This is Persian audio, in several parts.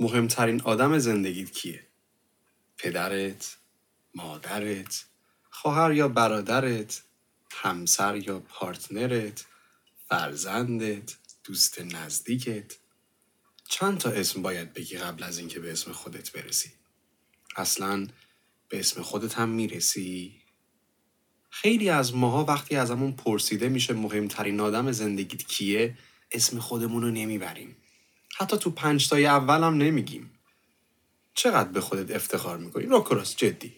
مهمترین آدم زندگیت کیه؟ پدرت، مادرت، خواهر یا برادرت، همسر یا پارتنرت، فرزندت، دوست نزدیکت؟ چند تا اسم باید بگی قبل از اینکه به اسم خودت برسی؟ اصلا به اسم خودت هم می‌رسی؟ خیلی از ماها وقتی از همون پرسیده میشه مهمترین آدم زندگیت کیه اسم خودمون رو نمی‌بریم. حتی تو پنجتای اول هم نمیگیم. چقدر به خودت افتخار می‌کنی؟ راکراس جدی.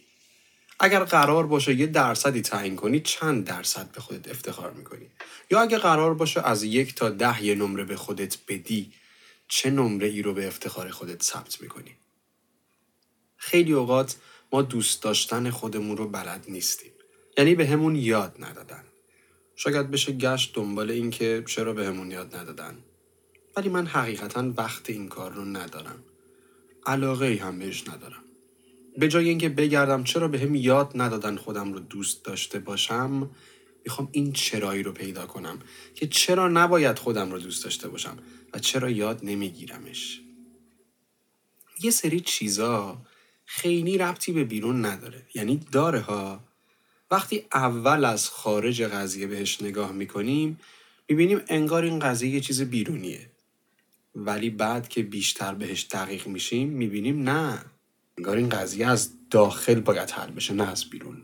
اگر قرار باشه یه درصدی تعیین کنی چند درصد به خودت افتخار می‌کنی؟ یا اگر قرار باشه از یک تا ده یه نمره به خودت بدی چه نمره ای رو به افتخار خودت ثبت می‌کنی؟ خیلی اوقات ما دوست داشتن خودمون رو بلد نیستیم. یعنی به همون یاد ندادن. شاید بشه گشت دنبال این که چرا به همون یاد ندادن. ولی من حقیقتا وقت این کار رو ندارم. علاقه ای هم بهش ندارم. به جای اینکه بگردم چرا به هم یاد ندادن خودم رو دوست داشته باشم می‌خوام این چرایی رو پیدا کنم که چرا نباید خودم رو دوست داشته باشم و چرا یاد نمیگیرمش. یه سری چیزا خیلی ربطی به بیرون نداره. یعنی داره ها. وقتی اول از خارج قضیه بهش نگاه می‌کنیم می‌بینیم انگار این قضیه یه چیز بیرونیه. ولی بعد که بیشتر بهش دقیق میشیم می‌بینیم نه. انگار این قضیه از داخل باید حل بشه نه از بیرون.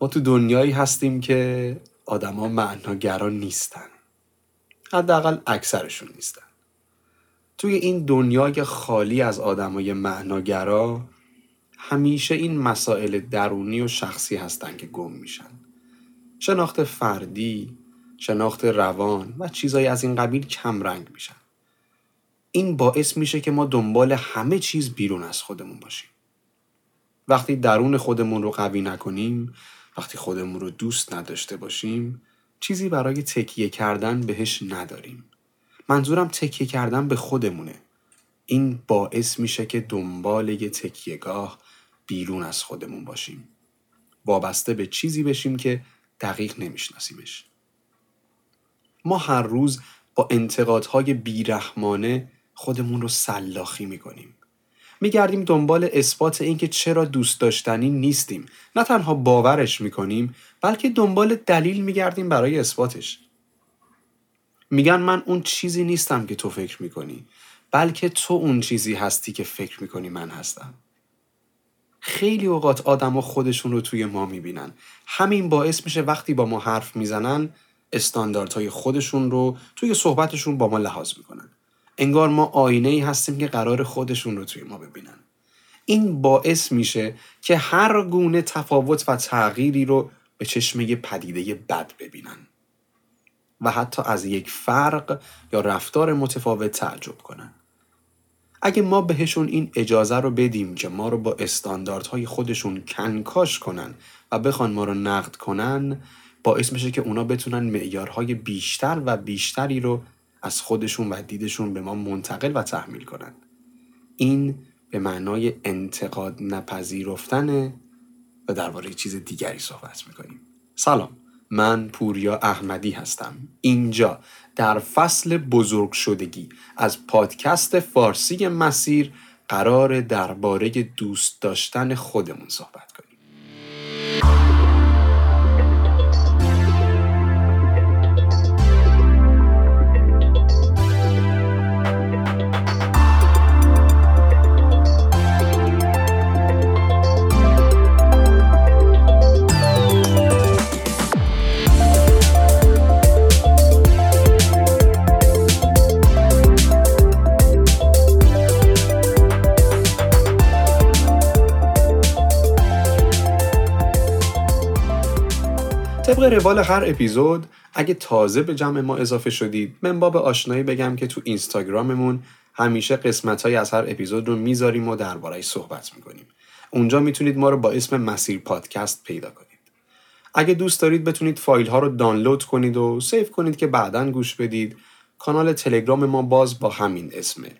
ما تو دنیایی هستیم که آدما معناگران نیستن. حداقل اکثرشون نیستن. توی این دنیای خالی از آدمای معناگرا همیشه این مسائل درونی و شخصی هستن که گم میشن. شناخت فردی شناخت روان و چیزایی از این قبیل کم رنگ میشن. این باعث میشه که ما دنبال همه چیز بیرون از خودمون باشیم. وقتی درون خودمون رو قوی نکنیم وقتی خودمون رو دوست نداشته باشیم چیزی برای تکیه کردن بهش نداریم. منظورم تکیه کردن به خودمونه. این باعث میشه که دنبال یه تکیهگاه بیرون از خودمون باشیم. وابسته به چیزی بشیم که دقیق نمیشناسیمش. ما هر روز با انتقادهای بیرحمانه خودمون رو سلاخی می‌کنیم. میگردیم دنبال اثبات اینکه چرا دوست داشتنی نیستیم. نه تنها باورش می‌کنیم بلکه دنبال دلیل میگردیم برای اثباتش. میگن من اون چیزی نیستم که تو فکر می‌کنی بلکه تو اون چیزی هستی که فکر می‌کنی من هستم. خیلی اوقات آدما خودشون رو توی ما می‌بینن. همین باعث میشه وقتی با ما حرف می‌زنن استانداردهای خودشون رو توی صحبتشون با ما لحاظ می‌کنن. انگار ما آینه ای هستیم که قرار خودشون رو توی ما ببینن. این باعث میشه که هر گونه تفاوت و تغییری رو به چشمه پدیده بد ببینن. و حتی از یک فرق یا رفتار متفاوت تعجب کنن. اگه ما بهشون این اجازه رو بدیم که ما رو با استانداردهای خودشون کنکاش کنن و بخوان ما رو نقد کنن باعث میشه که اونا بتونن معیارهای بیشتر و بیشتری رو از خودشون و دیدشون به ما منتقل و تحمیل کنن این به معنای انتقاد نپذیرفتن و درباره چیز دیگری صحبت می‌کنیم. سلام من پوریا احمدی هستم. اینجا در فصل بزرگ شدگی از پادکست فارسی مسیر قرار درباره دوست داشتن خودمون صحبت کنیم. طبق روال هر اپیزود اگه تازه به جمع ما اضافه شدید من باب آشنایی بگم که تو اینستاگراممون همیشه قسمت از هر اپیزود رو می‌ذاریم و دربارهش صحبت می‌کنیم. اونجا می‌تونید ما رو با اسم مسیر پادکست پیدا کنید. اگه دوست دارید بتونید فایل ها رو دانلود کنید و سیف کنید که بعدا گوش بدید کانال تلگرام ما باز با همین اسمه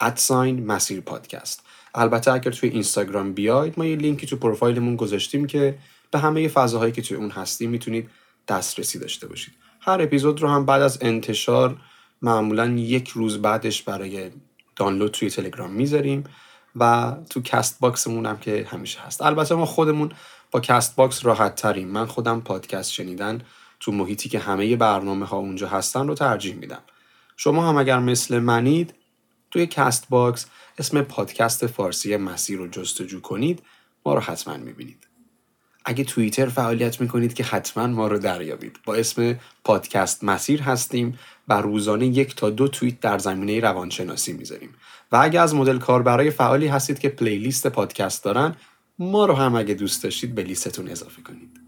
ادساین مسیر پادکست. البته اگر توی اینستاگرام بیاید ما یه لینکی تو پروفایلمون گذاشتیم که به همه فضاهایی که توی اون هستیم می‌تونید دسترسی داشته باشید. هر اپیزود رو هم بعد از انتشار معمولا یک روز بعدش برای دانلود توی تلگرام می‌ذاریم و تو CastBox مون هم که همیشه هست. البته ما خودمون با CastBox راحت تریم. من خودم پادکست شنیدن تو محیطی که همه برنامه ها اونجا هستن رو ترجیح میدم. شما هم اگر مثل منید توی CastBox اسم پادکست فارسی مسیر رو جستجو کنید ما رو حتما می‌بینید. اگه توییتر فعالیت می‌کنید که حتما ما رو دریابید. با اسم پادکست مسیر هستیم و روزانه یک تا دو توییت در زمینه روانشناسی می‌ذاریم. و اگه از مدل کار برای فعالی هستید که پلیلیست پادکست دارن ما رو هم اگه دوست داشتید به لیستتون اضافه کنید.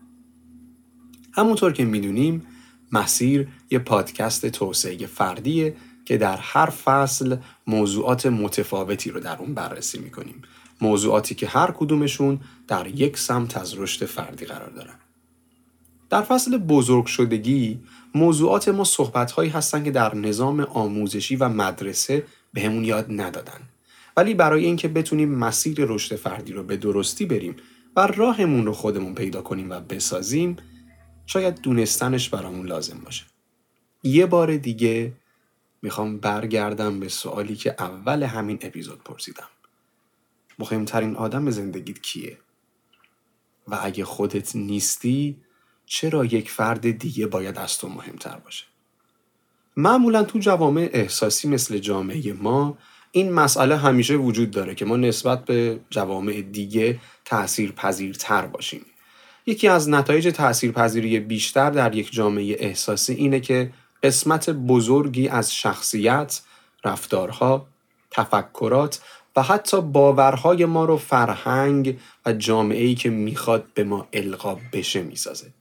همونطور که می‌دونیم مسیر یه پادکست توسعه فردیه که در هر فصل موضوعات متفاوتی رو در اون بررسی می‌کنیم. موضوعاتی که هر کدومشون در یک سمت از رشد فردی قرار دارن. در فصل بزرگ شدگی موضوعات ما صحبت هایی هستن که در نظام آموزشی و مدرسه بهمون یاد ندادن. ولی برای اینکه بتونیم مسیر رشد فردی رو به درستی بریم و راهمون رو خودمون پیدا کنیم و بسازیم شاید دونستنش برامون لازم باشه. یه بار دیگه می‌خوام برگردم به سوالی که اول همین اپیزود پرسیدم. مهمترین آدم زندگیت کیه؟ و اگه خودت نیستی چرا یک فرد دیگه باید از تو مهمتر باشه؟ معمولا تو جوامع احساسی مثل جامعه ما این مسئله همیشه وجود داره که ما نسبت به جوامع دیگه تأثیر پذیرتر باشیم. یکی از نتایج تاثیرپذیری بیشتر در یک جامعه احساسی اینه که قسمت بزرگی از شخصیت، رفتارها، تفکرات و حتی باورهای ما رو فرهنگ و جامعه ای که می‌خواد به ما القا بشه می‌سازه.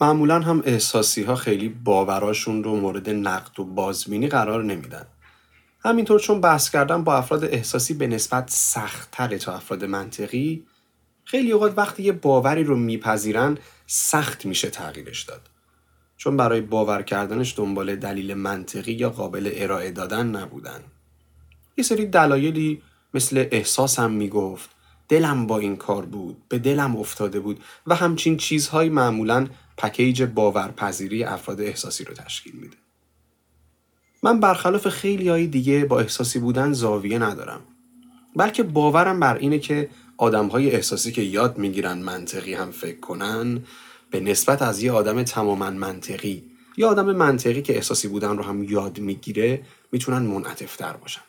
معمولا هم احساسی ها خیلی باوراشون رو مورد نقد و بازبینی قرار نمیدن. همینطور چون بحث کردن با افراد احساسی به نسبت سختتره تا افراد منطقی خیلی اوقات وقتی یه باوری رو میپذیرن سخت میشه تغییرش داد. چون برای باور کردنش دنبال دلیل منطقی یا قابل ارائه دادن نبودن. یه سری دلایلی مثل احساسم می‌گفت. دلم با این کار بود به دلم افتاده بود و همچین چیزهایی معمولا پکیج باورپذیری افراد احساسی رو تشکیل میده. من برخلاف خیلی های دیگه با احساسی بودن زاویه ندارم. بلکه باورم بر اینه که آدم های احساسی که یاد می‌گیرن منطقی هم فکر کنن به نسبت از یه آدم تماما منطقی یا آدم منطقی که احساسی بودن رو هم یاد می‌گیره می‌تونن منعطفتر باشن.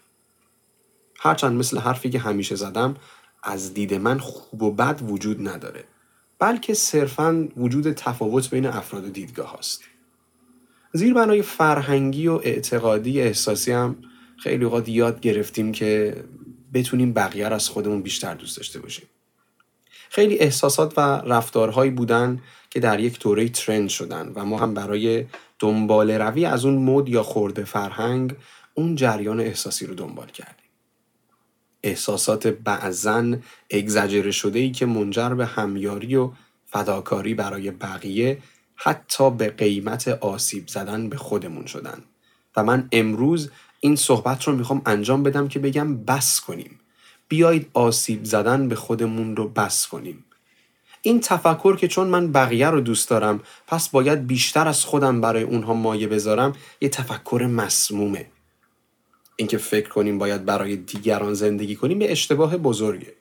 هرچند مثل حرفی که همیشه زدم از دید من خوب و بد وجود نداره بلکه صرفا وجود تفاوت بین افراد دیدگاه هاست زیر بنای فرهنگی و اعتقادی احساسی هم خیلی اوقات یاد گرفتیم که بتونیم بقیه از خودمون بیشتر دوست داشته باشیم. خیلی احساسات و رفتارهایی بودن که در یک دوره ترند شدن و ما هم برای دنبال روی از اون مد یا خورده فرهنگ اون جریان احساسی رو دنبال کردیم. احساسات بعضن اگزجره شده ای که منجر به همیاری و فداکاری برای بقیه حتی به قیمت آسیب زدن به خودمون شدن. و من امروز این صحبت رو می‌خوام انجام بدم که بگم بس کنیم. بیایید آسیب زدن به خودمون رو بس کنیم. این تفکر که چون من بقیه رو دوست دارم پس باید بیشتر از خودم برای اونها مایه بذارم یه تفکر مسمومه. اینکه فکر کنیم باید برای دیگران زندگی کنیم یه اشتباه بزرگه.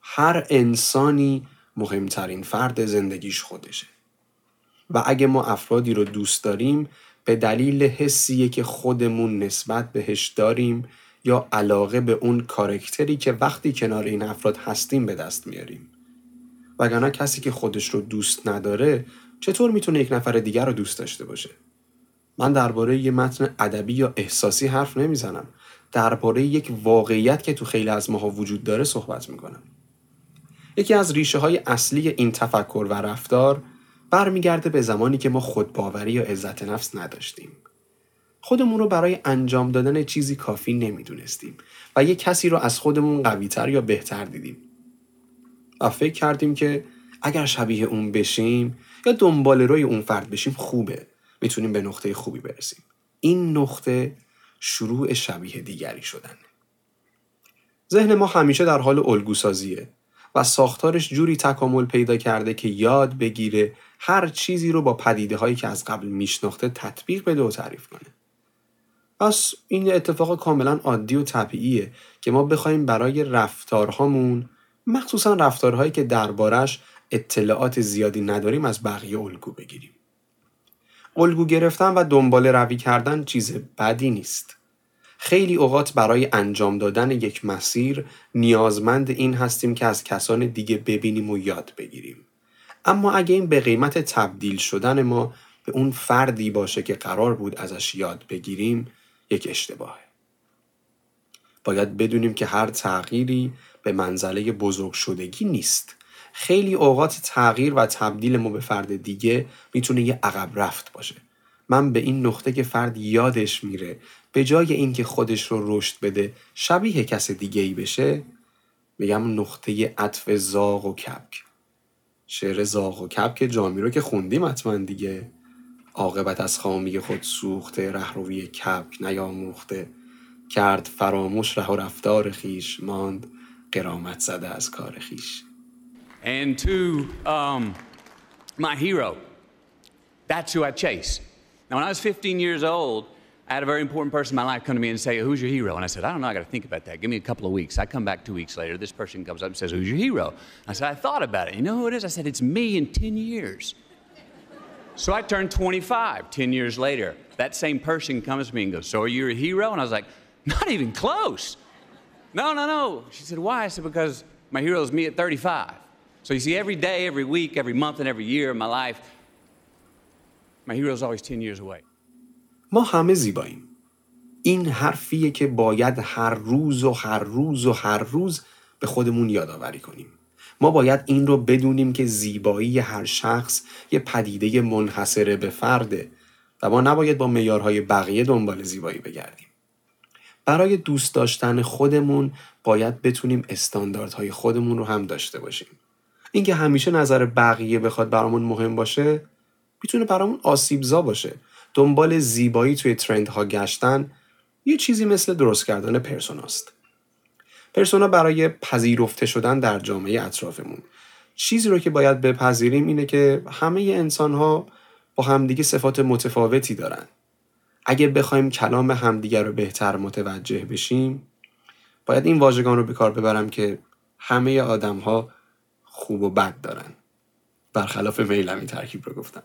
هر انسانی مهمترین فرد زندگیش خودشه. و اگه ما افرادی رو دوست داریم به دلیل حسیه که خودمون نسبت بهش داریم یا علاقه به اون کارکتری که وقتی کنار این افراد هستیم به دست میاریم. وگرنه کسی که خودش رو دوست نداره چطور می‌تونه یک نفر دیگر رو دوست داشته باشه؟ من درباره یه متن ادبی یا احساسی حرف نمی‌زنم. درباره یک واقعیت که تو خیلی از ماها وجود داره صحبت می‌کنم. یکی از ریشه های اصلی این تفکر و رفتار برمیگرده به زمانی که ما خودباوری یا عزت نفس نداشتیم. خودمون رو برای انجام دادن چیزی کافی نمی‌دونستیم و یک کسی رو از خودمون قویتر یا بهتر دیدیم. و فکر کردیم که اگر شبیه اون بشیم یا دنبال روی اون فرد بشیم خوبه. می‌تونیم به نقطه خوبی برسیم. این نقطه شروع شبیه دیگری شدن. ذهن ما همیشه در حال الگوسازیه و ساختارش جوری تکامل پیدا کرده که یاد بگیره هر چیزی رو با پدیده هایی که از قبل میشناخته تطبیق بده و تعریف کنه. پس این اتفاق کاملا عادی و طبیعیه که ما بخوایم برای رفتارهامون مخصوصا رفتارهایی که دربارش اطلاعات زیادی نداریم از بقیه الگو بگیریم. الگو گرفتن و دنبال روی کردن چیز بدی نیست. خیلی اوقات برای انجام دادن یک مسیر نیازمند این هستیم که از کسان دیگه ببینیم و یاد بگیریم. اما اگه این به قیمت تبدیل شدن ما به اون فردی باشه که قرار بود ازش یاد بگیریم یک اشتباهه. باید بدونیم که هر تغییری به منزله بزرگ شدگی نیست. خیلی اوقات تغییر و تبدیل ما به فرد دیگه می‌تونه یه عقب رفت باشه. من به این نقطه که فرد یادش میره به جای اینکه خودش رو رشد بده شبیه کس دیگه ای بشه میگم نقطه عطف زاغ و کبک. شعر زاغ و کبک جامی رو که خوندیم حتما دیگه. عاقبت از خامی خود سوخته رهروی کبک نیاموخته. کرد فراموش ره و رفتار خیش ماند قرامت زده از کار خیش. And to um, my hero, that's who I chase. Now, when I was 15 years old, I had a very important person in my life come to me and say, Who's your hero? And I said, I don't know, I got to think about that. Give me a couple of weeks. I come back two weeks later. This person comes up and says, Who's your hero? I said, I thought about it. You know who it is? I said, It's me in 10 years. So I turned 25 10 years later. That same person comes to me and goes, So are you a hero? And I was like, Not even close. No, no, no. She said, Why? I said, Because my hero is me at 35. So you see, every day, every week, every month, and every year of my life, my hero is always 10 years away. ما همه زیباییم. این حرفیه که باید هر روز و هر روز و هر روز به خودمون یادآوری کنیم. ما باید این رو بدونیم که زیبایی هر شخص یه پدیده منحصره به فرده و ما نباید با میارهای بقیه دنبال زیبایی بگردیم. برای دوست داشتن خودمون باید بتونیم استانداردهای خودمون رو هم داشته باشیم. اینکه همیشه نظر بقیه بخواد برامون مهم باشه می‌تونه برامون آسیبزا باشه. دنبال زیبایی توی ترندها گشتن یه چیزی مثل درست کردن پرسوناست. پرسونا برای پذیرفته شدن در جامعه اطرافمون. چیزی رو که باید بپذیریم اینه که همه انسان ها با همدیگه صفات متفاوتی دارن. اگه بخوایم کلام همدیگه رو بهتر متوجه بشیم باید این واژگان رو به کار ببرم که همه آدم ها خوب و بد دارن. برخلاف میلم این ترکیب رو گفتم.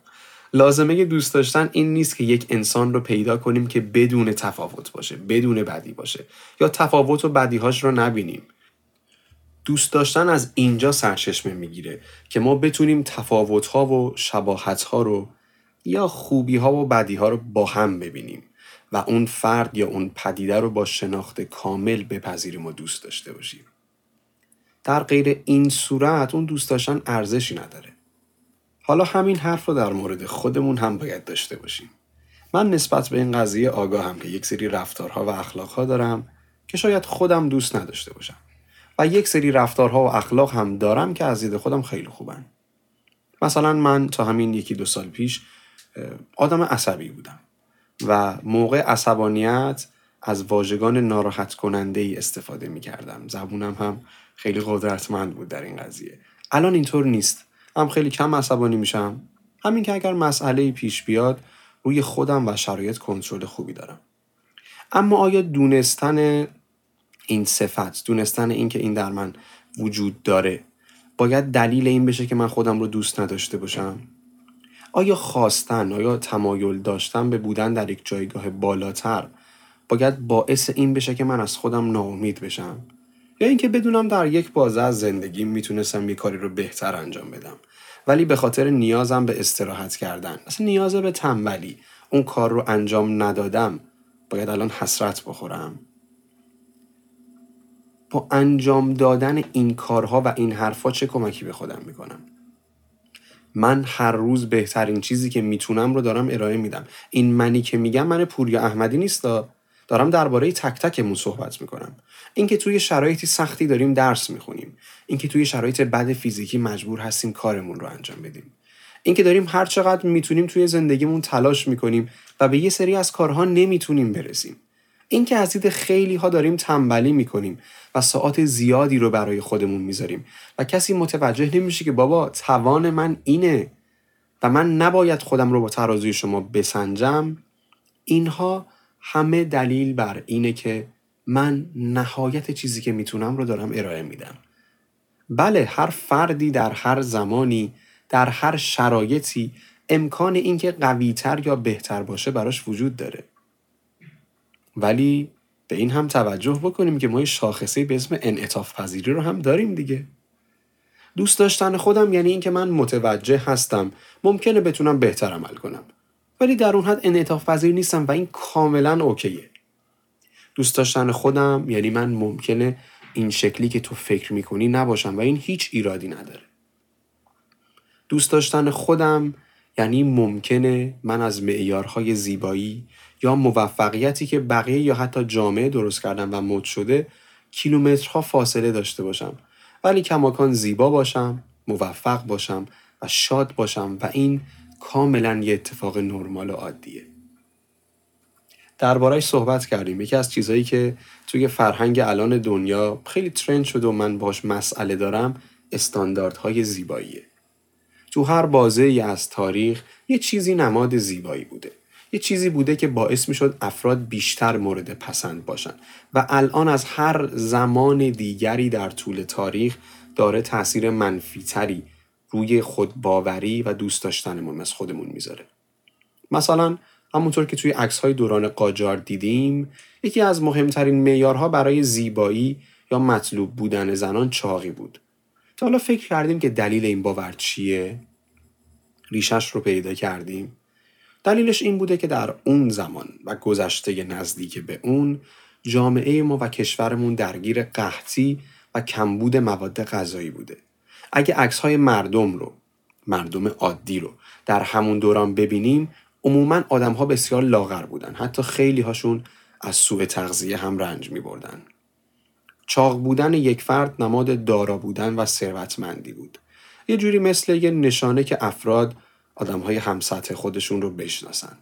لازمه دوست داشتن این نیست که یک انسان رو پیدا کنیم که بدون تفاوت باشه بدون بدی باشه یا تفاوت و بدیهاش رو نبینیم. دوست داشتن از اینجا سرچشمه می‌گیره که ما بتونیم تفاوت ها و شباهت ها رو یا خوبی ها و بدی ها رو با هم ببینیم و اون فرد یا اون پدیده رو با شناخت کامل بپذیریم و دوست داشته باشیم. در غیر این صورت اون دوست داشتن ارزشی نداره. حالا همین حرف رو در مورد خودمون هم باید داشته باشیم. من نسبت به این قضیه آگاهم که یک سری رفتارها و اخلاقها دارم که شاید خودم دوست نداشته باشم. و یک سری رفتارها و اخلاق هم دارم که از دید خودم خیلی خوبن. مثلا من تا همین یکی دو سال پیش آدم عصبی بودم. و موقع عصبانیت از واژگان ناراحت کننده ای استفاده می کردم زبونم هم خیلی قدرتمند بود در این قضیه. الان اینطور نیست. هم خیلی کم عصبانی میشم. همین که اگر مسئله پیش بیاد روی خودم و شرایط کنترل خوبی دارم. اما آیا دونستن این صفت دونستن این که این در من وجود داره باید دلیل این بشه که من خودم رو دوست نداشته باشم؟ آیا خواستن آیا تمایل داشتن به بودن در یک جایگاه بالاتر باید باعث این بشه که من از خودم ناامید بشم. یا اینکه بدونم در یک بازه از زندگی می‌تونستم یه کاری رو بهتر انجام بدم. ولی به خاطر نیازم به استراحت کردن. اصلا نیاز به تنبلی. اون کار رو انجام ندادم. باید الان حسرت بخورم. با انجام دادن این کارها و این حرفا چه کمکی به خودم می‌کنم من هر روز بهترین چیزی که می‌تونم رو دارم ارائه میدم. این منی که میگم من پوریا احمدی نیستا دارم درباره تک تکمون صحبت می‌کنم. اینکه توی شرایطی سختی داریم درس می‌خونیم. اینکه توی شرایط بد فیزیکی مجبور هستیم کارمون رو انجام بدیم. اینکه داریم هر چقدر می‌تونیم توی زندگیمون تلاش می‌کنیم و به یه سری از کارها نمی‌تونیم برسیم. اینکه از دید خیلی ها داریم تنبلی می‌کنیم و ساعت زیادی رو برای خودمون می‌ذاریم و کسی متوجه نمیشه که بابا توان من اینه و من نباید خودم رو با ترازوی شما بسنجم اینها همه دلیل بر اینه که من نهایت چیزی که می‌تونم رو دارم ارائه میدم. بله هر فردی در هر زمانی در هر شرایطی امکان اینکه قویتر یا بهتر باشه براش وجود داره. ولی به این هم توجه بکنیم که ما شاخصه به اسم انعطاف پذیری رو هم داریم دیگه. دوست داشتن خودم یعنی اینکه من متوجه هستم ممکنه بتونم بهتر عمل کنم ولی در اون حد انعطاف پذیر نیستم و این کاملا اوکیه. دوست داشتن خودم یعنی من ممکنه این شکلی که تو فکر می‌کنی نباشم و این هیچ ایرادی نداره. دوست داشتن خودم یعنی ممکنه من از معیارهای زیبایی یا موفقیتی که بقیه یا حتی جامعه درست کردن و مد شده کیلومترها فاصله داشته باشم. ولی کماکان زیبا باشم موفق باشم و شاد باشم و این کاملا یه اتفاق نرمال و عادیه. دربارهش صحبت کردیم. یکی از چیزهایی که توی فرهنگ الان دنیا خیلی ترند شده و من باش مسئله دارم استانداردهای زیباییه. تو هر بازه از تاریخ یه چیزی نماد زیبایی بوده. یه چیزی بوده که باعث می شد افراد بیشتر مورد پسند باشن. و الان از هر زمان دیگری در طول تاریخ داره تاثیر منفیتری روی خودباوری و دوست داشتنمون از خودمون می‌ذاره. مثلا همونطور که توی عکس های دوران قاجار دیدیم یکی از مهمترین معیارها برای زیبایی یا مطلوب بودن زنان چاقی بود. تا حالا فکر کردیم که دلیل این باور چیه؟ ریشش رو پیدا کردیم. دلیلش این بوده که در اون زمان و گذشته نزدیک به اون جامعه ما و کشورمون درگیر قحطی و کمبود مواد غذایی بوده. اگه عکس های مردم رو مردم عادی رو در همون دوران ببینیم عموما آدم ها بسیار لاغر بودن. حتی خیلی هاشون از سوء تغذیه هم رنج می بردن. چاق بودن یک فرد نماد دارا بودن و ثروتمندی بود. یه جوری مثل یه نشانه که افراد آدم های همسطح خودشون رو بشناسن.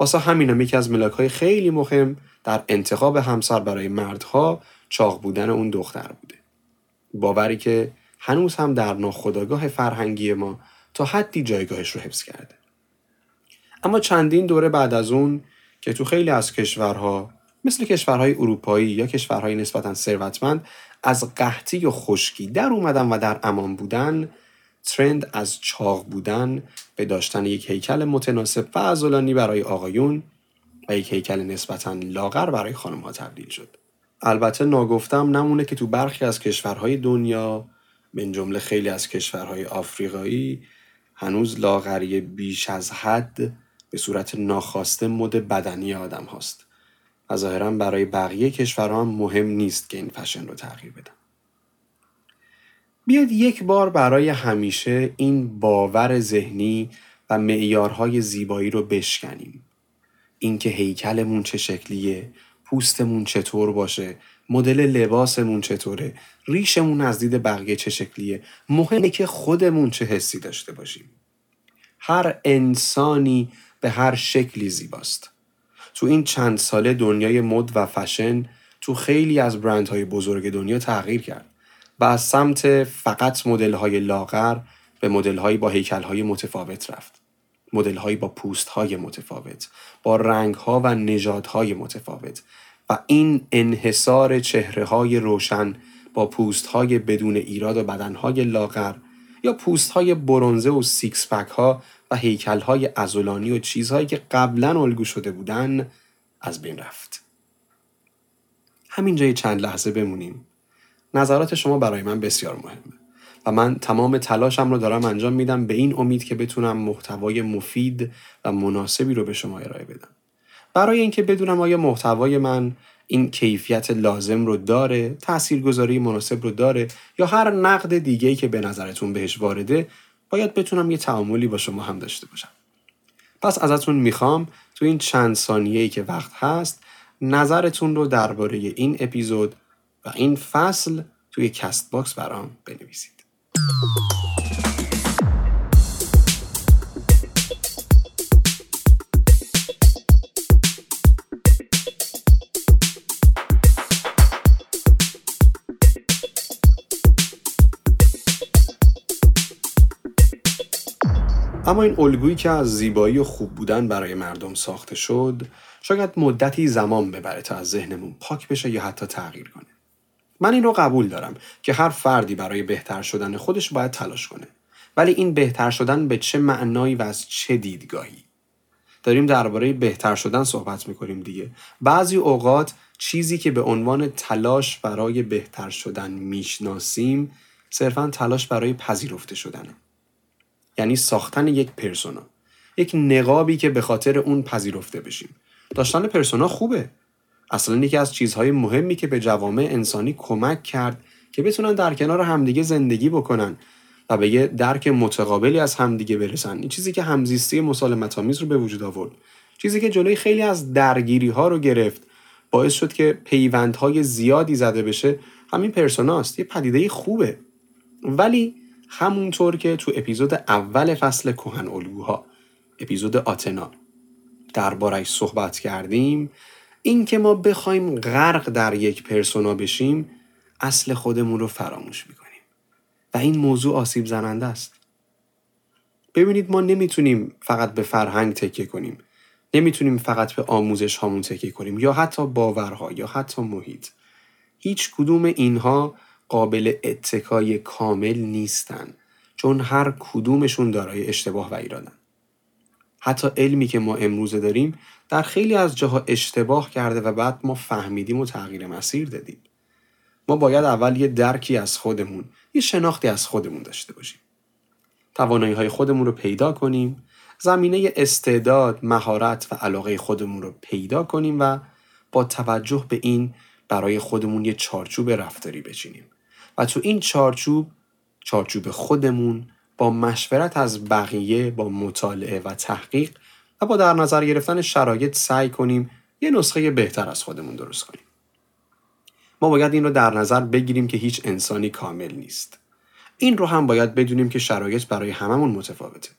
واسه همینم یکی از ملاک های خیلی مهم در انتخاب همسر برای مردها چاق بودن اون دختر بوده. باوری که هنوز هم در ناخودآگاه فرهنگی ما تا حدی جایگاهش رو حفظ کرده اما چندین دوره بعد از اون که تو خیلی از کشورها مثل کشورهای اروپایی یا کشورهای نسبتا ثروتمند از قحطی و خشکی در اومدن و در امان بودن ترند از چاق بودن به داشتن یک هیکل متناسب و ازولانی برای آقایون و یک هیکل نسبتا لاغر برای خانم ها تبدیل شد. البته ناگفتم نمونه که تو برخی از کشورهای دنیا من جمله خیلی از کشورهای آفریقایی هنوز لاغری بیش از حد به صورت ناخواسته مد بدنی آدم هاست و ظاهرا برای بقیه کشورها هم مهم نیست که این فشن رو تغییر بدن. بیاد یک بار برای همیشه این باور ذهنی و معیارهای زیبایی رو بشکنیم. اینکه هیکلمون چه شکلیه، پوستمون چطور باشه، مدل لباسمون چطوره، ریشمون از دید بقیه چه شکلیه، مهمه که خودمون چه حسی داشته باشیم. هر انسانی به هر شکلی زیباست. تو این چند ساله دنیای مد و فشن تو خیلی از برندهای بزرگ دنیا تغییر کرد. و از سمت فقط مدل های لاغر به مدل های با هیکل های متفاوت رفت. مدل های با پوست های متفاوت، با رنگ ها و نژاد های متفاوت و این انحصار چهره های روشن با پوست های بدون ایراد و بدن های لاغر یا پوست های برنزه و six pack ها و هیکل های عضلانی و چیزهایی که قبلا الگو شده بودن از بین رفت. همینجا چند لحظه بمونیم نظرات شما برای من بسیار مهمه و من تمام تلاشم رو دارم انجام میدم به این امید که بتونم محتوای مفید و مناسبی رو به شما ارائه بدم برای اینکه بدونم آیا محتوای من این کیفیت لازم رو داره تاثیرگذاری مناسب رو داره یا هر نقد دیگه که به نظرتون بهش وارده باید بتونم یه تعاملی با شما هم داشته باشم. پس ازتون می‌خوام تو این چند ثانیه‌ای که وقت هست نظرتون رو درباره این اپیزود و این فصل توی CastBox برام بنویسید. اما این الگویی که از زیبایی و خوب بودن برای مردم ساخته شد شاید مدتی زمان ببره تا از ذهنمون پاک بشه یا حتی تغییر کنه. من این رو قبول دارم که هر فردی برای بهتر شدن خودش باید تلاش کنه. ولی این بهتر شدن به چه معنایی و از چه دیدگاهی؟ داریم درباره بهتر شدن صحبت می‌کنیم دیگه. بعضی اوقات چیزی که به عنوان تلاش برای بهتر شدن می‌شناسیم صرفا تلاش برای پذیرفته شدنه. یعنی ساختن یک پرسونا. یک نقابی که به خاطر اون پذیرفته بشیم. داشتن پرسونا خوبه. اصلا یکی از چیزهای مهمی که به جوامع انسانی کمک کرد که بتونن در کنار همدیگه زندگی بکنن و به یه درک متقابلی از همدیگه برسن. این چیزی که همزیستی مسالمت آمیز رو به وجود آورد. چیزی که جلوی خیلی از درگیری ها رو گرفت. باعث شد که پیوندهای زیادی زده بشه. همین پرسوناست. یه پدیده خوبه. ولی همونطور که تو اپیزود اول فصل کهن الگوها اپیزود آتنا دربارش صحبت کردیم این که ما بخوایم غرق در یک پرسونا بشیم اصل خودمون رو فراموش می‌کنیم. و این موضوع آسیب زننده است. ببینید ما نمی‌تونیم فقط به فرهنگ تکیه کنیم. نمی‌تونیم فقط به آموزش هامون تکیه کنیم یا حتی باورها یا حتی محیط. هیچ کدوم اینها قابل اتکای کامل نیستن چون هر کدومشون دارای اشتباه و ایرادن. حتی علمی که ما امروزه داریم در خیلی از جاها اشتباه کرده و بعد ما فهمیدیم و تغییر مسیر دادیم. ما باید اول یه درکی از خودمون یه شناختی از خودمون داشته باشیم. توانایی های خودمون رو پیدا کنیم زمینه استعداد، مهارت و علاقه خودمون رو پیدا کنیم و با توجه به این برای خودمون یه چارچوب رفتاری بچینیم. و تو این چارچوب چارچوب خودمون با مشورت از بقیه با مطالعه و تحقیق و با در نظر گرفتن شرایط سعی کنیم یه نسخه بهتر از خودمون درست کنیم. ما باید این رو در نظر بگیریم که هیچ انسانی کامل نیست. این رو هم باید بدونیم که شرایط برای هممون متفاوته.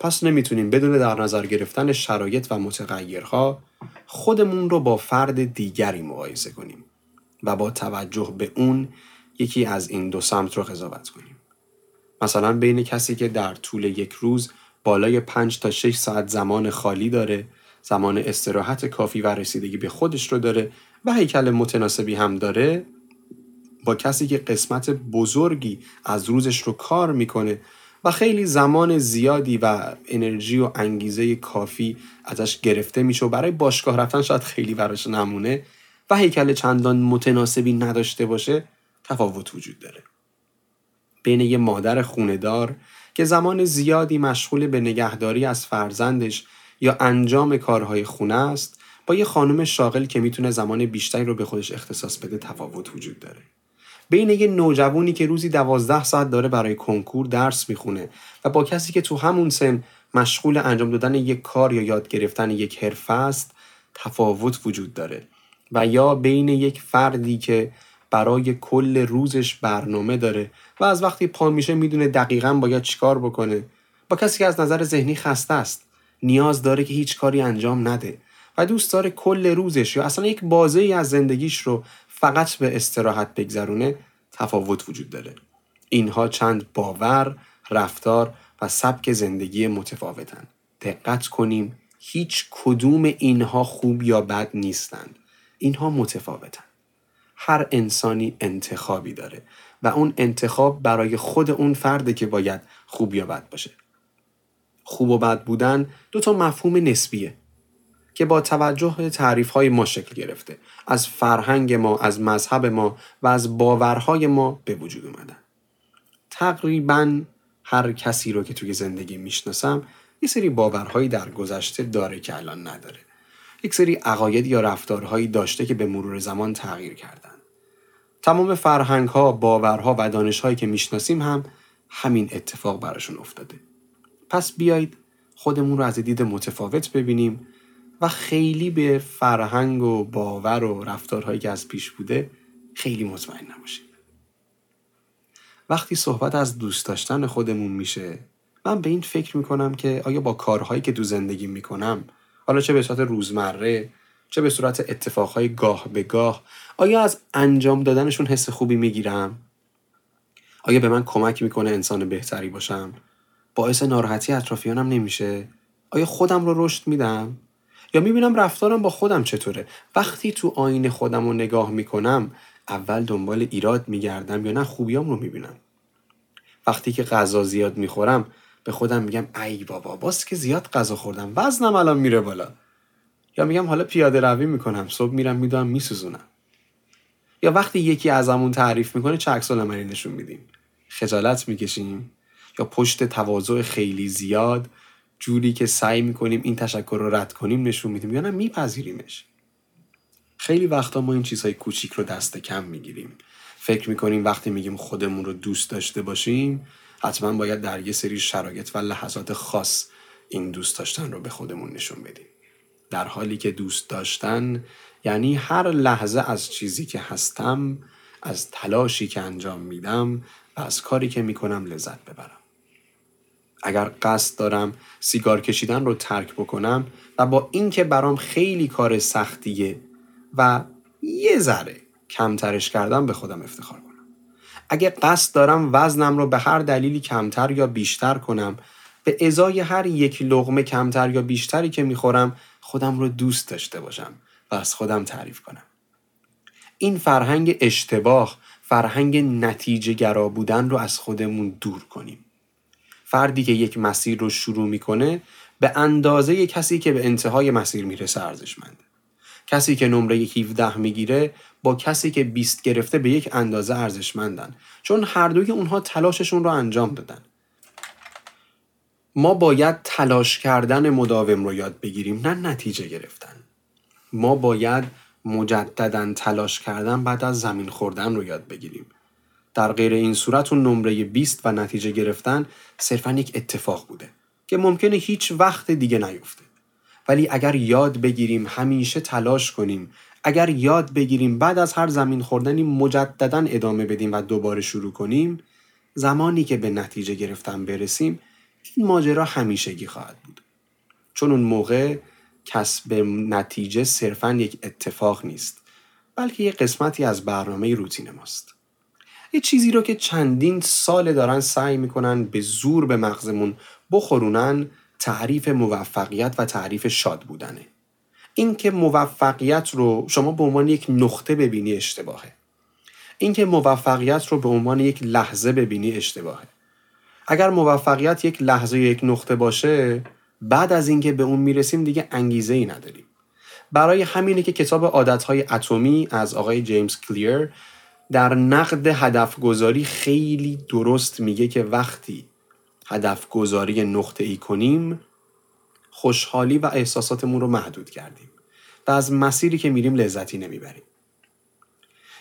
پس نمی‌تونیم بدون در نظر گرفتن شرایط و متغیرها خودمون رو با فرد دیگری مقایسه کنیم و با توجه به اون یکی از این دو سمت رو قضاوت کنیم. مثلا بین کسی که در طول یک روز بالای 5 تا 6 ساعت زمان خالی داره زمان استراحت کافی و رسیدگی به خودش رو داره و هیکل متناسبی هم داره با کسی که قسمت بزرگی از روزش رو کار می‌کنه و خیلی زمان زیادی و انرژی و انگیزه کافی ازش گرفته میشه و برای باشگاه رفتن شاید خیلی براش نمونه و هیکل چندان متناسبی نداشته باشه تفاوت وجود داره. بین یه مادر خوندار که زمان زیادی مشغول به نگهداری از فرزندش یا انجام کارهای خونه است با یه خانم شاغل که می‌تونه زمان بیشتری رو به خودش اختصاص بده تفاوت وجود داره. بین یه نوجوانی که روزی دوازده ساعت داره برای کنکور درس می‌خونه و با کسی که تو همون سن مشغول انجام دادن یک کار یا یاد گرفتن یک حرفه است تفاوت وجود داره. و یا بین یک فردی که برای کل روزش برنامه داره و از وقتی پا میشه می‌دونه دقیقا باید چیکار بکنه. با کسی که از نظر ذهنی خسته است نیاز داره که هیچ کاری انجام نده و دوست داره کل روزش یا اصلا یک بازه ای از زندگیش رو فقط به استراحت بگذرونه تفاوت وجود داره. اینها چند باور، رفتار و سبک زندگی متفاوتن. دقت کنیم هیچ کدوم اینها خوب یا بد نیستند اینها متفاوتن. هر انسانی انتخابی داره و اون انتخاب برای خود اون فرده که باید خوب یا بد باشه. خوب و بد بودن دو تا مفهوم نسبیه که با توجه تعریف های ما شکل گرفته. از فرهنگ ما از مذهب ما و از باورهای ما به وجود اومدن. تقریبا هر کسی رو که توی زندگی می‌شناسم یه سری باورهایی در گذشته داره که الان نداره. یک سری عقاید یا رفتارهایی داشته که به مرور زمان تغییر کردن تمام فرهنگ ها، باورها و دانش هایی که می‌شناسیم هم همین اتفاق براشون افتاده. پس بیایید خودمون رو از دید متفاوت ببینیم و خیلی به فرهنگ و باور و رفتارهایی که از پیش بوده خیلی مطمئن نباشیم. وقتی صحبت از دوست داشتن خودمون میشه من به این فکر می‌کنم که آیا با کارهایی که دو زندگی می‌کنم حالا چه به صورت روزمره چه به صورت اتفاقهای گاه به گاه آیا از انجام دادنشون حس خوبی می‌گیرم؟ آیا به من کمک می‌کنه انسان بهتری باشم؟ باعث ناراحتی اطرافیانم نمیشه؟ آیا خودم رو رشد میدم؟ یا می‌بینم رفتارم با خودم چطوره وقتی تو آینه خودم رو نگاه می‌کنم اول دنبال ایراد میگردم یا نه خوبیام رو می‌بینم وقتی که غذا زیاد می‌خورم به خودم میگم ای بابا باز که زیاد غذا خوردم وزنم الان میره بالا. یا میگم حالا پیاده روی می‌کنم صبح میرم می‌دونم میسوزونم. یا وقتی یکی ازمون تعریف می‌کنه چه عکس نشون میدیم؟ خجالت می‌کشیم. یا پشت تواضع خیلی زیاد جوری که سعی می‌کنیم این تشکر رو رد کنیم نشون میدیم. یا نه میپذیریمش. خیلی وقتا ما این چیزهای کوچیک رو دست کم می‌گیریم. فکر می‌کنیم وقتی میگیم خودمون رو دوست داشته باشیم حتما باید در یه سری شرایط و لحظات خاص این دوست داشتن رو به خودمون نشون بدیم. در حالی که دوست داشتن یعنی هر لحظه از چیزی که هستم از تلاشی که انجام میدم و از کاری که می‌کنم لذت ببرم. اگر قصد دارم سیگار کشیدن رو ترک بکنم و با اینکه برام خیلی کار سختیه و یه ذره کمترش کردم به خودم افتخار کنم. اگه قصد دارم وزنم رو به هر دلیلی کمتر یا بیشتر کنم به ازای هر یک لغمه کمتر یا بیشتری که می‌خورم خودم رو دوست داشته باشم و از خودم تعریف کنم. این فرهنگ اشتباه فرهنگ نتیجه گرا بودن رو از خودمون دور کنیم. فردی که یک مسیر رو شروع می‌کنه به اندازه کسی که به انتهای مسیر می‌رسه ارزشمند کسی که نمره 17 می‌گیره با کسی که 20 گرفته به یک اندازه ارزشمندن. چون هر دوی اونها تلاششون رو انجام دادن. ما باید تلاش کردن مداوم رو یاد بگیریم نه نتیجه گرفتن. ما باید مجددا تلاش کردن بعد از زمین خوردن رو یاد بگیریم. در غیر این صورت اون نمره 20 و نتیجه گرفتن صرفا یک اتفاق بوده که ممکنه هیچ وقت دیگه نیفته. ولی اگر یاد بگیریم همیشه تلاش کنیم. اگر یاد بگیریم بعد از هر زمین خوردنی مجددا ادامه بدیم و دوباره شروع کنیم زمانی که به نتیجه گرفتن برسیم این ماجرا همیشگی خواهد بود. چون اون موقع کسب نتیجه صرفا یک اتفاق نیست بلکه یک قسمتی از برنامه روتین ماست. یه چیزی رو که چندین سال دارن سعی می‌کنن به زور به مغزمون بخورونن تعریف موفقیت و تعریف شاد بودنه. اینکه موفقیت رو شما به عنوان یک نقطه ببینی اشتباهه. اینکه موفقیت رو به عنوان یک لحظه ببینی اشتباهه. اگر موفقیت یک لحظه یک نقطه باشه بعد از اینکه به اون می‌رسیم دیگه انگیزه ای نداریم. برای همینه که کتاب عادتهای اتمی از آقای جیمز کلیر در نقد هدف گذاری خیلی درست میگه که وقتی هدف گذاری نقطه ای کنیم خوشحالی و احساساتمون رو محدود کردیم و از مسیری که میریم لذتی نمی‌بریم.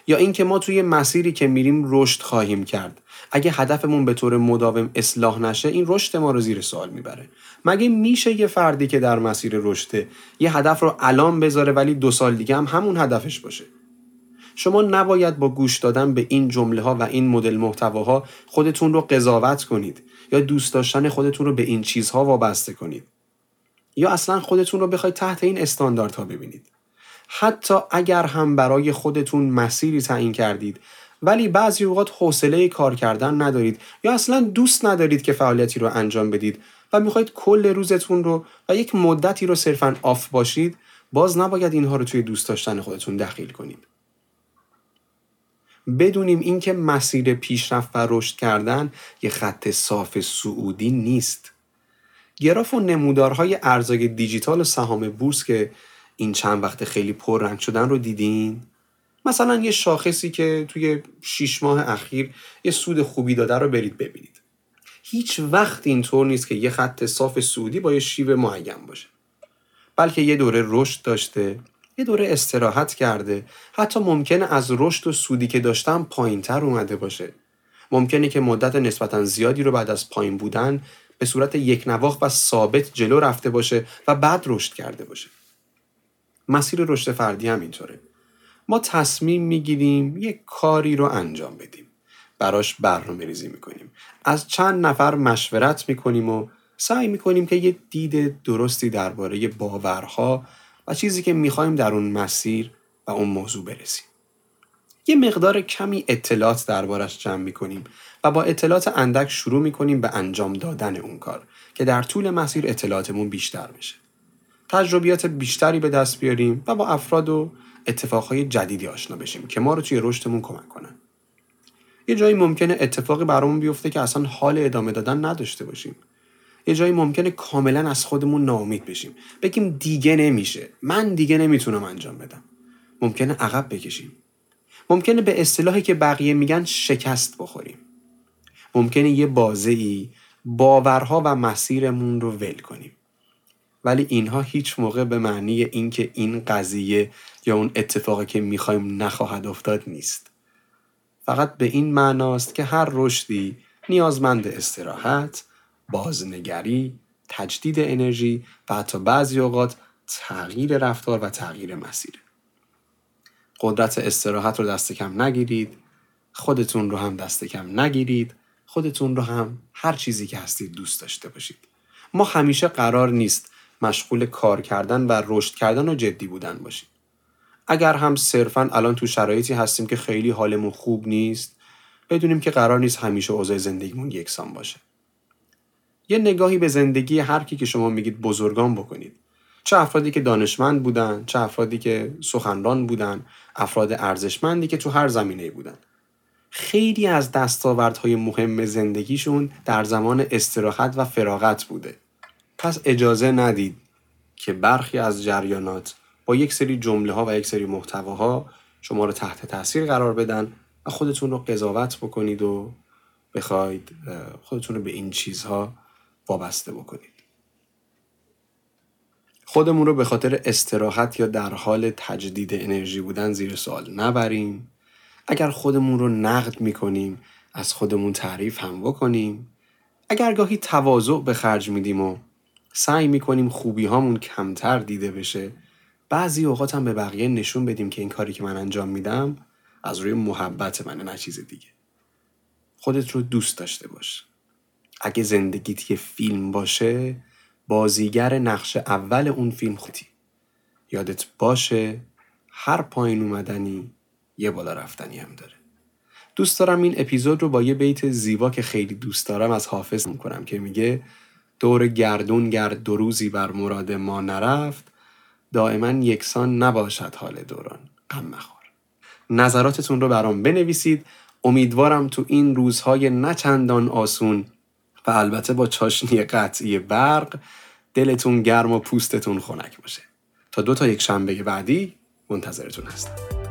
یا اینکه ما توی مسیری که میریم رشد خواهیم کرد. اگه هدفمون به طور مداوم اصلاح نشه این رشد ما رو زیر سوال می‌بره. مگه میشه یه فردی که در مسیر رشده یه هدف رو الان بذاره ولی دو سال دیگه هم همون هدفش باشه؟ شما نباید با گوش دادن به این جمله ها و این مدل محتواها خودتون رو قضاوت کنید. یا دوست داشتن خودتون رو به این چیزها وابسته کنید. یا اصلا خودتون رو بخواید تحت این استانداردها ببینید. حتی اگر هم برای خودتون مسیری تعیین کردید ولی بعضی اوقات حوصله کار کردن ندارید یا اصلا دوست ندارید که فعالیتی رو انجام بدید و می‌خواید کل روزتون رو و یک مدتی رو صرفا آف باشید باز نباید اینها رو توی دوست داشتن خودتون دخیل کنید. بدونیم اینکه مسیر پیشرفت و رشد کردن یه خط صاف سعودی نیست. گراف و نمودارهای ارزای دیجیتال سهام بورس که این چند وقت خیلی پررنگ شدن رو دیدین؟ مثلا یه شاخصی که توی شیش ماه اخیر یه سود خوبی داده رو برید ببینید. هیچ وقت اینطور نیست که یه خط صاف سعودی با یه شیب معین باشه. بلکه یه دوره رشد داشته. یه دوره استراحت کرده. حتی ممکنه از رشد و سودی که داشتم تر اومده باشه. ممکنه که مدت نسبتا زیادی رو بعد از پایین بودن به صورت یک نواخ و ثابت جلو رفته باشه و بعد رشد کرده باشه. مسیر رشد فردی هم اینطوره. ما تصمیم می‌گیریم یک کاری رو انجام بدیم. براش برنامه ریزی می‌کنیم. از چند نفر مشورت می‌کنیم و سعی می‌کنیم که یه دید درستی درباره باورها و چیزی که می‌خوایم در اون مسیر و اون موضوع برسیم. یه مقدار کمی اطلاعات دربارش جمع می‌کنیم و با اطلاعات اندک شروع می‌کنیم به انجام دادن اون کار که در طول مسیر اطلاعاتمون بیشتر بشه. تجربیات بیشتری به دست بیاریم و با افراد و اتفاقهای جدیدی آشنا بشیم که ما رو توی رشدمون کمک کنن یه جایی ممکنه اتفاقی برامون بیفته که اصلا حال ادامه دادن نداشته باشیم یه جایی ممکنه کاملا از خودمون ناامید بشیم. بگیم دیگه نمیشه. من دیگه نمی‌تونم انجام بدم. ممکنه عقب بکشیم. ممکنه به اصطلاحی که بقیه میگن شکست بخوریم. ممکنه یه بازه باورها و مسیرمون رو ول کنیم. ولی اینها هیچ موقع به معنی اینکه این قضیه یا اون اتفاقی که می‌خوایم نخواهد افتاد نیست. فقط به این معناست که هر رشدی نیازمند استراحت، بازنگری، تجدید انرژی و حتی بعضی اوقات تغییر رفتار و تغییر مسیر. قدرت استراحت رو دست کم نگیرید، خودتون رو هم دست کم نگیرید، خودتون رو هم هر چیزی که هستید دوست داشته باشید. ما همیشه قرار نیست مشغول کار کردن و رشد کردن و جدی بودن باشیم. اگر هم صرفا الان تو شرایطی هستیم که خیلی حالمون خوب نیست بدونیم که قرار نیست همیشه اوضاع زندگیمون یکسان باشه یه نگاهی به زندگی هر کی که شما میگید بزرگان بکنید. چه افرادی که دانشمند بودن چه افرادی که سخنران بودن افراد ارزشمندی که تو هر زمینه بودن. خیلی از دستاوردهای مهم زندگیشون در زمان استراحت و فراغت بوده. پس اجازه ندید که برخی از جریانات با یک سری جمله ها و یک سری محتواها شما رو تحت تاثیر قرار بدن و خودتون رو قضاوت بکنید و بخواید خودتون رو به این چیزها وابسته بکنید. خودمون رو به خاطر استراحت یا در حال تجدید انرژی بودن زیر سوال نبریم. اگر خودمون رو نقد می‌کنیم از خودمون تعریف هم بکنیم. اگر گاهی تواضع به خرج میدیم و سعی می‌کنیم خوبی هامون کمتر دیده بشه بعضی اوقات هم به بقیه نشون بدیم که این کاری که من انجام میدم از روی محبت منه نه چیز دیگه. خودت رو دوست داشته باش. اگه زندگیت یه فیلم باشه بازیگر نقش اول اون فیلم خودی. یادت باشه هر پایین اومدنی یه بالا رفتنی هم داره. دوست دارم این اپیزود رو با یه بیت زیبا که خیلی دوست دارم از حافظ کنم که میگه دور گردون گرد دو روزی بر مراد ما نرفت دائما یکسان نباشد حال دوران. غم مخور. نظراتتون رو برام بنویسید. امیدوارم تو این روزهای نچندان آسون و البته با چاشنی قطعی برق دلتون گرم و پوستتون خنک باشه. تا دو تا یک شنبه بعدی منتظرتون هستم.